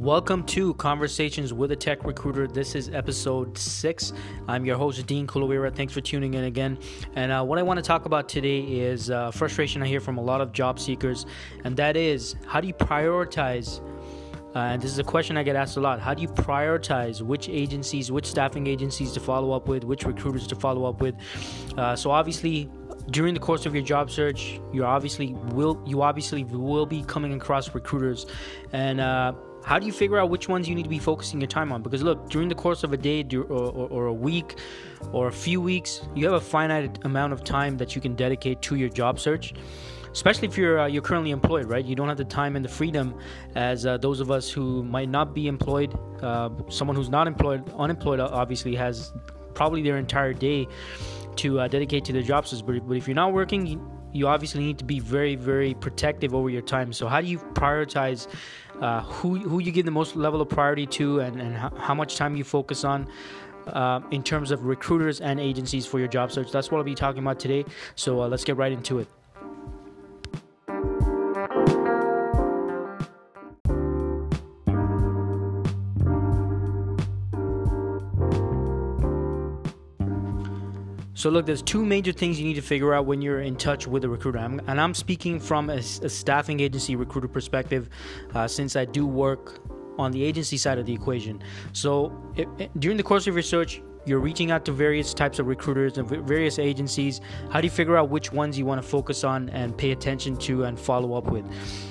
Welcome to Conversations with a Tech Recruiter. This is episode six. I'm your host, Dean Kulawira. Thanks for tuning in again. And uh, what I want to talk about today is uh, frustration I hear from a lot of job seekers, and that is how do you prioritize? Uh, and this is a question I get asked a lot. How do you prioritize which agencies, which staffing agencies to follow up with, which recruiters to follow up with? Uh, so obviously, during the course of your job search, you obviously will you obviously will be coming across recruiters, and uh, how do you figure out which ones you need to be focusing your time on? Because look, during the course of a day or, or, or, a week or a few weeks, you have a finite amount of time that you can dedicate to your job search. Especially if you're uh, you're currently employed, right? You don't have the time and the freedom as uh, those of us who might not be employed. Uh, someone who's not employed, unemployed, obviously has probably their entire day to uh, dedicate to their job search. But, but if you're not working, you, you obviously need to be very, very protective over your time. So, how do you prioritize uh, who, who you give the most level of priority to and, and how, much time you focus on? Uh, in terms of recruiters and agencies for your job search. That's what I'll be talking about today. So uh, let's get right into it. So look, there's two major things you need to figure out when you're in touch with a recruiter, I'm, and I'm speaking from a, a staffing agency recruiter perspective, uh, since I do work on the agency side of the equation. So it, it, during the course of your search, you're reaching out to various types of recruiters and various agencies. How do you figure out which ones you want to focus on and pay attention to and follow up with?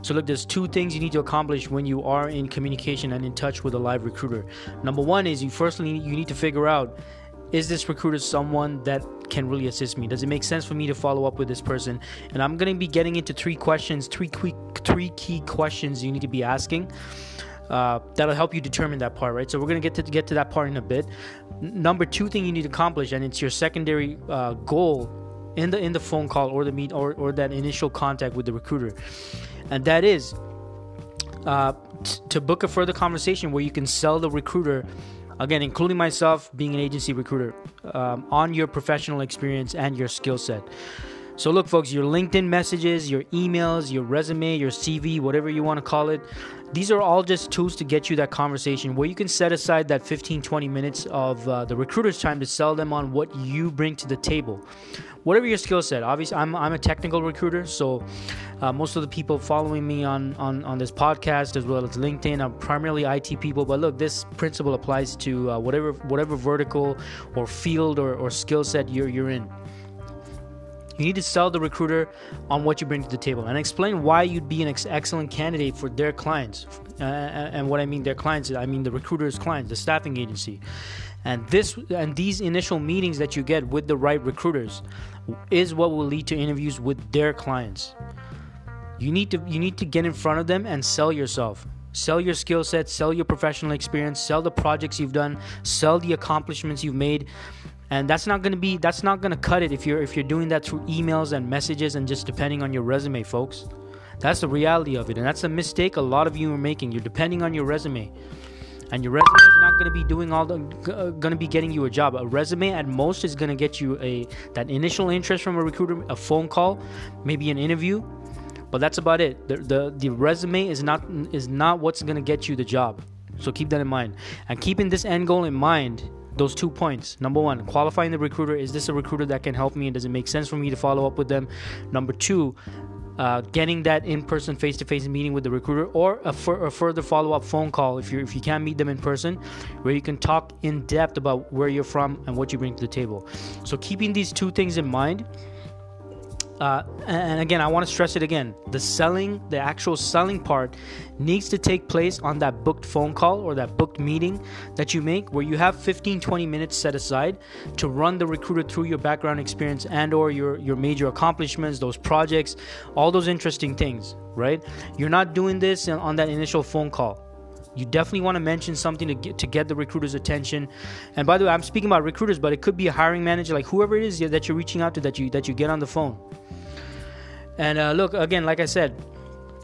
So look, there's two things you need to accomplish when you are in communication and in touch with a live recruiter. Number one is you firstly you need to figure out is this recruiter someone that can really assist me? Does it make sense for me to follow up with this person? And I'm going to be getting into three questions, three quick, three key questions you need to be asking. Uh, that'll help you determine that part, right? So we're gonna get to get to that part in a bit. N- number two thing you need to accomplish, and it's your secondary uh, goal in the in the phone call or the meet or, or that initial contact with the recruiter, and that is uh, t- to book a further conversation where you can sell the recruiter again, including myself being an agency recruiter, um, on your professional experience and your skill set. So, look, folks, your LinkedIn messages, your emails, your resume, your CV, whatever you want to call it, these are all just tools to get you that conversation where you can set aside that 15, 20 minutes of uh, the recruiter's time to sell them on what you bring to the table whatever your skill set. Obviously, I'm, I'm a technical recruiter, so uh, most of the people following me on, on, on this podcast as well as LinkedIn are primarily IT people. But look, this principle applies to uh, whatever whatever vertical or field or, or skill set you're you're in. You need to sell the recruiter on what you bring to the table and explain why you'd be an ex- excellent candidate for their clients. Uh, and what I mean their clients, I mean the recruiter's clients, the staffing agency. And this and these initial meetings that you get with the right recruiters is what will lead to interviews with their clients. You need to you need to get in front of them and sell yourself. Sell your skill set, sell your professional experience, sell the projects you've done, sell the accomplishments you've made. And that's not going to be that's not going to cut it if you're if you're doing that through emails and messages and just depending on your resume, folks. That's the reality of it. And that's a mistake a lot of you are making. You're depending on your resume and your resume is not going to be doing all the uh, going to be getting you a job a resume at most is going to get you a that initial interest from a recruiter a phone call maybe an interview but that's about it the the, the resume is not is not what's going to get you the job so keep that in mind and keeping this end goal in mind those two points. Number one, qualifying the recruiter. Is this a recruiter that can help me and does it make sense for me to follow up with them? Number two, uh, getting that in-person face-to-face meeting with the recruiter or a, a further follow-up phone call if you if you can't meet them in person where you can talk in depth about where you're from and what you bring to the table so keeping these two things in mind uh, and again, I want to stress it again. The selling, the actual selling part, needs to take place on that booked phone call or that booked meeting that you make, where you have 15, 20 minutes set aside to run the recruiter through your background experience and or your your major accomplishments, those projects, all those interesting things. Right? You're not doing this on that initial phone call. You definitely want to mention something to get to get the recruiter's attention. And by the way, I'm speaking about recruiters, but it could be a hiring manager, like whoever it is that you're reaching out to that you that you get on the phone. And uh, look, again, like I said,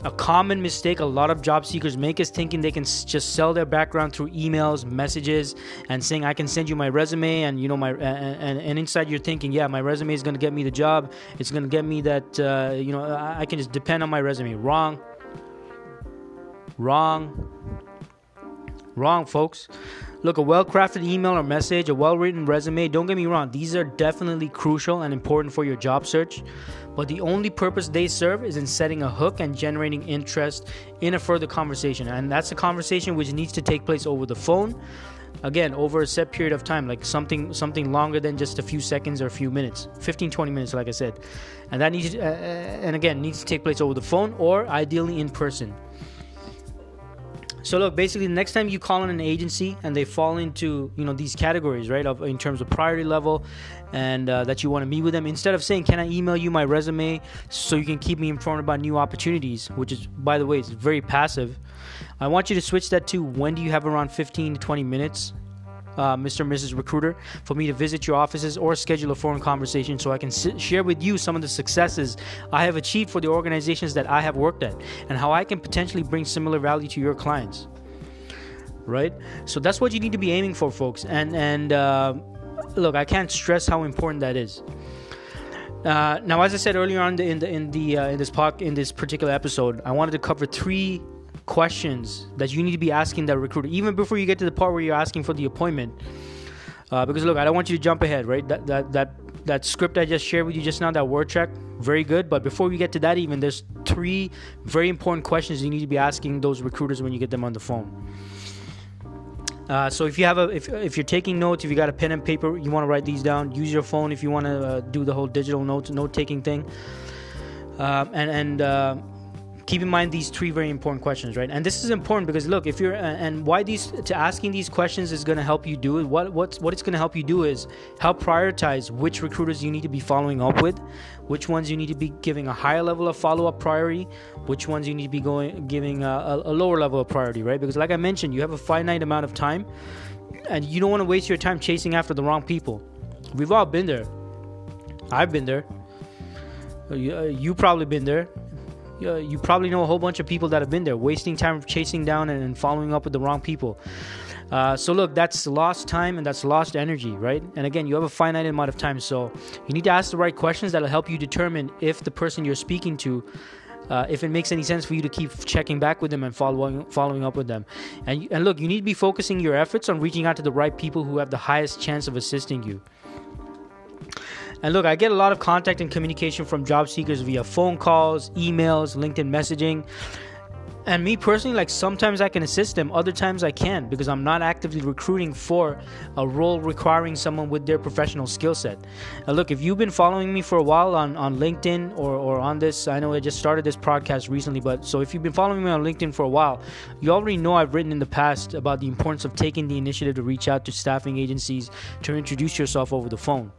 a common mistake a lot of job seekers make is thinking they can just sell their background through emails, messages, and saying I can send you my resume, and you know my and, and inside you're thinking, yeah, my resume is going to get me the job. It's going to get me that uh, you know I can just depend on my resume. Wrong. Wrong. Wrong, folks. Look, a well crafted email or message, a well written resume, don't get me wrong, these are definitely crucial and important for your job search. But the only purpose they serve is in setting a hook and generating interest in a further conversation. And that's a conversation which needs to take place over the phone. Again, over a set period of time, like something something longer than just a few seconds or a few minutes, 15, 20 minutes, like I said, and that needs, uh, and again, needs to take place over the phone or ideally in person. So look, basically, next time you call on an agency and they fall into you know these categories, right, of in terms of priority level, and uh, that you want to meet with them, instead of saying, "Can I email you my resume so you can keep me informed about new opportunities?" which is, by the way, it's very passive. I want you to switch that to when do you have around 15 to 20 minutes uh, Mr. and Mrs. Recruiter, for me to visit your offices or schedule a phone conversation so I can share with you some of the successes I have achieved for the organizations that I have worked at and how I can potentially bring similar value to your clients. Right? So that's what you need to be aiming for, folks. And and uh, look, I can't stress how important that is. Uh, now, as I said earlier on in the in the uh, in this pod, in this particular episode, I wanted to cover three questions that you need to be asking that recruiter even before you get to the part where you're asking for the appointment. Uh, because look, I don't want you to jump ahead, right? That that that that script I just shared with you just now, that word track, very good. But before we get to that, even there's three very important questions you need to be asking those recruiters when you get them on the phone. Uh, so if you have a if, if you're taking notes, if you got a pen and paper, you want to write these down. Use your phone if you want to uh, do the whole digital note note taking thing. Uh, and and uh, keep in mind these three very important questions right? And this is important because look if you're and why these to asking these questions is going to help you do it. What what's what it's going to help you do is help prioritize which recruiters you need to be following up with which ones you need to be giving a higher level of follow-up priority which ones you need to be going giving a, a lower level of priority right? Because like i mentioned you have a finite amount of time and you don't want to waste your time chasing after the wrong people. We've all been there. I've been there. You, uh, you probably been there uh, you probably know a whole bunch of people that have been there, wasting time chasing down and, following up with the wrong people. Uh, so look, that's lost time and that's lost energy, right? And again, you have a finite amount of time, so you need to ask the right questions that'll help you determine if the person you're speaking to. Uh, if it makes any sense for you to keep checking back with them and following following up with them, and and look, you need to be focusing your efforts on reaching out to the right people who have the highest chance of assisting you. And look, I get a lot of contact and communication from job seekers via phone calls, emails, LinkedIn messaging. And me personally, like sometimes I can assist them, other times I can't because I'm not actively recruiting for a role requiring someone with their professional skill set. And look, if you've been following me for a while on, on LinkedIn or, or on this, I know I just started this podcast recently, but so if you've been following me on LinkedIn for a while, you already know I've written in the past about the importance of taking the initiative to reach out to staffing agencies to introduce yourself over the phone.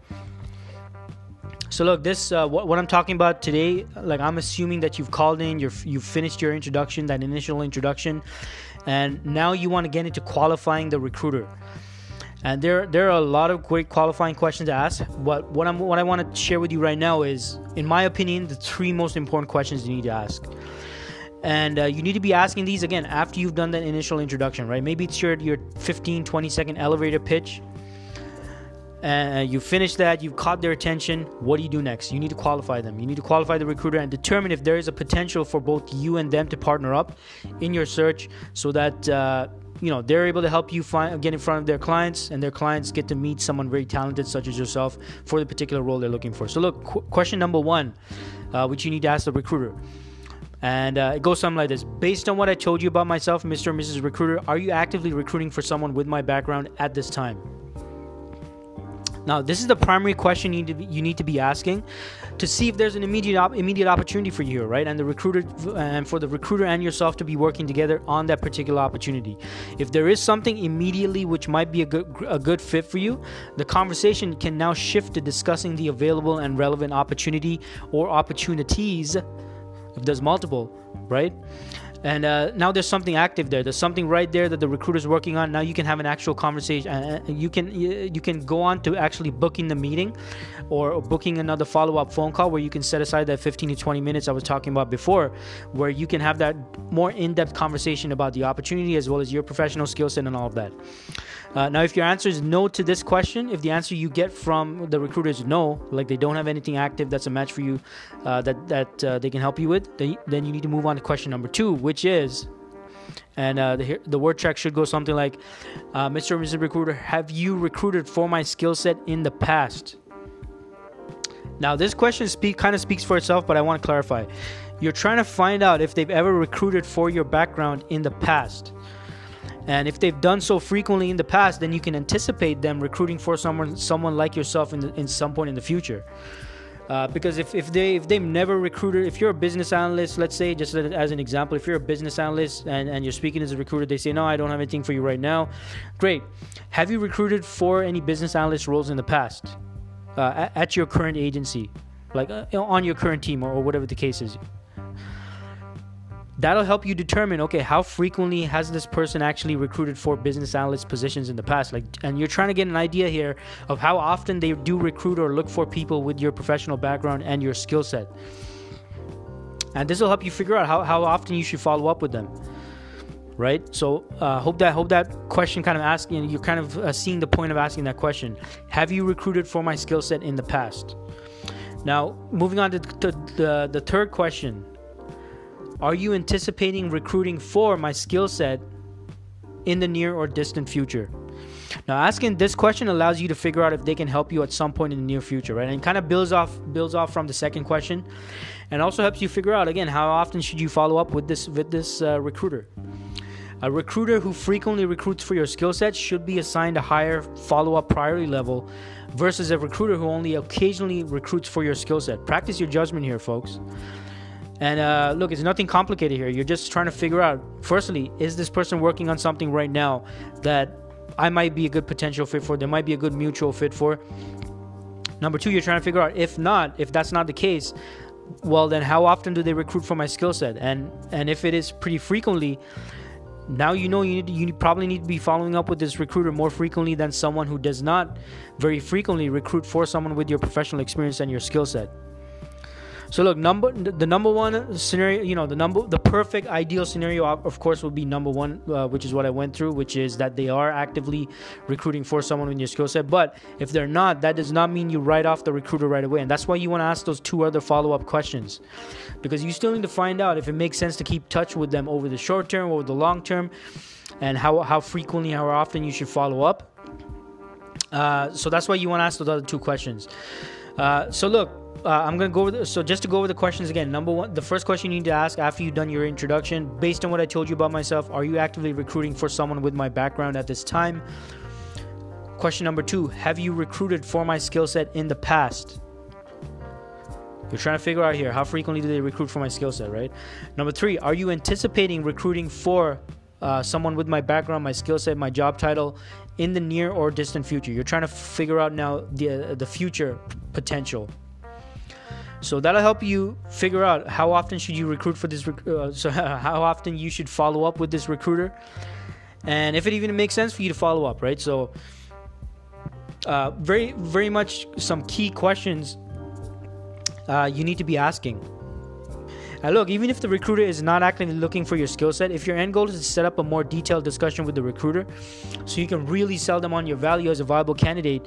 So look, this uh, what, what, I'm talking about today. Like I'm assuming that you've called in, you're you've finished your introduction, that initial introduction, and now you want to get into qualifying the recruiter. And there there are a lot of great qualifying questions to ask. What what I'm what I want to share with you right now is, in my opinion, the three most important questions you need to ask. And uh, you need to be asking these again after you've done that initial introduction, right? Maybe it's your your 15 20 second elevator pitch and you finish that, you've caught their attention. What do you do next? You need to qualify them. You need to qualify the recruiter and determine if there is a potential for both you and them to partner up in your search so that. Uh, you know they're able to help you find get in front of their clients and their clients get to meet someone very talented such as yourself for the particular role they're looking for so look qu- question number one uh, which you need to ask the recruiter and uh, it goes something like this based on what i told you about myself mr and mrs recruiter are you actively recruiting for someone with my background at this time now, this is the primary question you need to be, you need to be asking to see if there's an immediate op- immediate opportunity for you, right? And the recruiter and for the recruiter and yourself to be working together on that particular opportunity. If there is something immediately which might be a good a good fit for you, the conversation can now shift to discussing the available and relevant opportunity or opportunities if there's multiple, right? And uh, now there's something active there. There's something right there that the recruiter's working on. Now you can have an actual conversation and you can you can go on to actually booking the meeting or booking another follow-up phone call where you can set aside that 15 to 20 minutes i was talking about before where you can have that more in-depth conversation about the opportunity as well as your professional skill set and all of that uh, now, if your answer is no to this question, if the answer you get from the recruiter is no, like they don't have anything active that's a match for you, uh, that that uh, they can help you with, then, then you need to move on to question number two, which is, And uh, the, the word track should go something like, uh, Mr. or Mrs. Recruiter, have you recruited for my skill set in the past? Now, this question speak kind of speaks for itself, but I want to clarify. You're trying to find out if they've ever recruited for your background in the past. And if they've done so frequently in the past, then you can anticipate them recruiting for someone someone like yourself in, the, in some point in the future. Uh, because if, if they if they've never recruited if you're a business analyst let's say just as an example if you're a business analyst and, and you're speaking as a recruiter they say no i don't have anything for you right now. Great. Have you recruited for any business analyst roles in the past? Uh, at, your current agency? Like uh, on your current team or, or whatever the case is that'll help you determine okay how frequently has this person actually recruited for business analyst positions in the past? Like and you're trying to get an idea here of how often they do recruit or look for people with your professional background and your skill set. And this will help you figure out how, how often you should follow up with them right? So uh, hope that hope that question kind of asking you're kind of uh, seeing the point of asking that question. Have you recruited for my skill set in the past? Now moving on to, to the, the third question are you anticipating recruiting for my skill set in the near or distant future? Now, asking this question allows you to figure out if they can help you at some point in the near future, right? And kind of builds off builds off from the second question, and also helps you figure out again how often should you follow up with this with this uh, recruiter. A recruiter who frequently recruits for your skill set should be assigned a higher follow up priority level versus a recruiter who only occasionally recruits for your skill set. Practice your judgment here, folks. And uh, look, it's nothing complicated here. You're just trying to figure out, firstly, is this person working on something right now that I might be a good potential fit for? There might be a good mutual fit for. Number two, you're trying to figure out if not, if that's not the case, well then how often do they recruit for my skill set? And and if it is pretty frequently, now you know you need, you probably need to be following up with this recruiter more frequently than someone who does not very frequently recruit for someone with your professional experience and your skill set. So look, number the number one scenario, you know, the number the perfect ideal scenario, of course, would be number one, uh, which is what I went through, which is that they are actively recruiting for someone in your skill set. But if they're not, that does not mean you write off the recruiter right away, and that's why you want to ask those two other follow up questions, because you still need to find out if it makes sense to keep touch with them over the short term or the long term, and how how frequently, how often you should follow up. Uh, so that's why you want to ask those other two questions. Uh, so look uh, I'm gonna go over. The, so just to go over the questions again. Number one, the first question you need to ask after you've done your introduction, based on what I told you about myself, are you actively recruiting for someone with my background at this time? Question number two: Have you recruited for my skill set in the past? You're trying to figure out here how frequently do they recruit for my skill set, right? Number three: Are you anticipating recruiting for uh, someone with my background, my skill set, my job title in the near or distant future? You're trying to figure out now the uh, the future potential so that'll help you figure out how often should you recruit for this. Rec- uh, so how often you should follow up with this recruiter, and if it even makes sense for you to follow up, right? So, uh, very very much some key questions uh, you need to be asking. And look, even if the recruiter is not actively looking for your skill set, if your end goal is to set up a more detailed discussion with the recruiter so you can really sell them on your value as a viable candidate,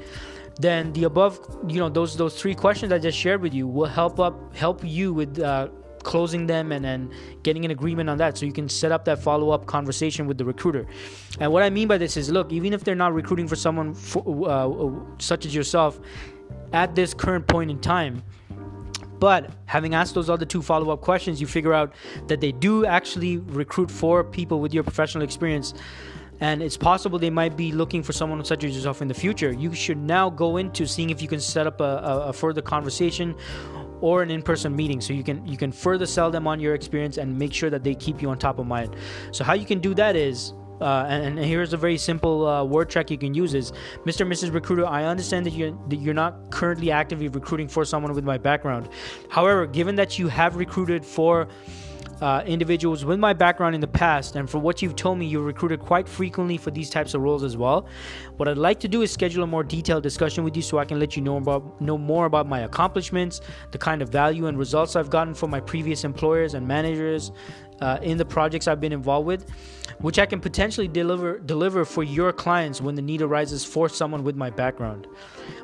then the above, you know, those those three questions I just shared with you will help up help you with uh, closing them and then getting an agreement on that so you can set up that follow-up conversation with the recruiter. And what i mean by this is look even if they're not recruiting for someone for, uh, such as yourself at this current point in time but having asked those other two follow up questions, you figure out that they do actually recruit for people with your professional experience and it's possible they might be looking for someone such as yourself in the future. You should now go into seeing if you can set up a, a, a further conversation or an in-person meeting so you can you can further sell them on your experience and make sure that they keep you on top of mind so how you can do that is uh, and, here's a very simple uh, word track you can use is Mr. and Mrs. Recruiter, I understand that you're, that you're not currently actively recruiting for someone with my background. However, given that you have recruited for uh, individuals with my background in the past, and for what you've told me, you've recruited quite frequently for these types of roles as well. What I'd like to do is schedule a more detailed discussion with you so I can let you know about know more about my accomplishments, the kind of value and results I've gotten from my previous employers and managers uh, in the projects I've been involved with, which I can potentially deliver deliver for your clients when the need arises for someone with my background.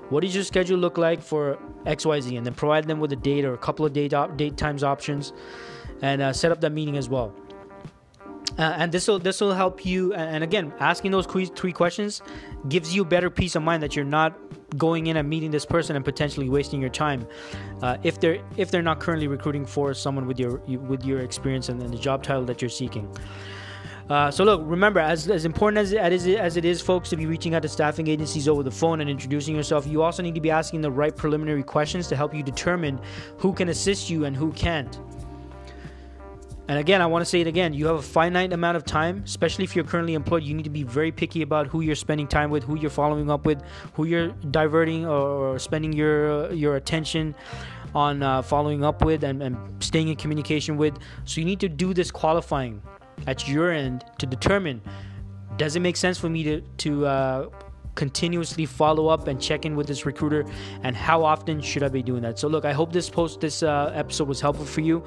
What does your schedule look like for XYZ, and then provide them with a date or a couple of date op- date times options and uh, set up that meeting as well. Uh, and this will this will help you. And again, asking those three questions gives you better peace of mind that you're not going in and meeting this person and potentially wasting your time uh, if they're if they're not currently recruiting for someone with your with your experience and, the job title that you're seeking. Uh, so look, remember, as, as important as it, is, as it is, folks, to be reaching out to staffing agencies over the phone and introducing yourself, you also need to be asking the right preliminary questions to help you determine who can assist you and who can't. And again, I want to say it again. You have a finite amount of time, especially if you're currently employed. You need to be very picky about who you're spending time with, who you're following up with, who you're diverting or spending your your attention on uh, following up with and, and staying in communication with. So you need to do this qualifying at your end to determine does it make sense for me to to uh, continuously follow up and check in with this recruiter and how often should i be doing that? So look i hope this post this uh, episode was helpful for you.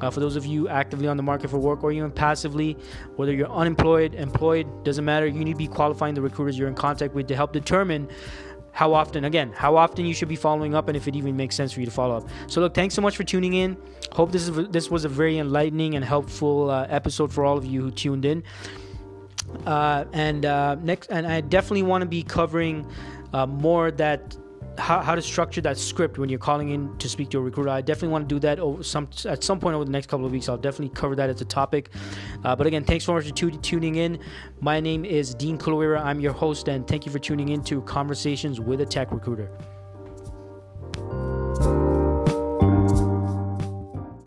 Uh, for those of you actively on the market for work or even passively whether you're unemployed employed doesn't matter you need to be qualifying the recruiters you're in contact with to help determine how often again how often you should be following up and if it even makes sense for you to follow up. So look thanks so much for tuning in. Hope this is this was a very enlightening and helpful uh, episode for all of you who tuned in uh, and uh, next, and I definitely want to be covering uh, more that how, how to structure that script when you're calling in to speak to a recruiter. I definitely want to do that over some at some point over the next couple of weeks. I'll definitely cover that as a topic. Uh, but again, thanks so much for t- tuning in. My name is Dean Kuluira. I'm your host, and thank you for tuning in to Conversations with a Tech Recruiter.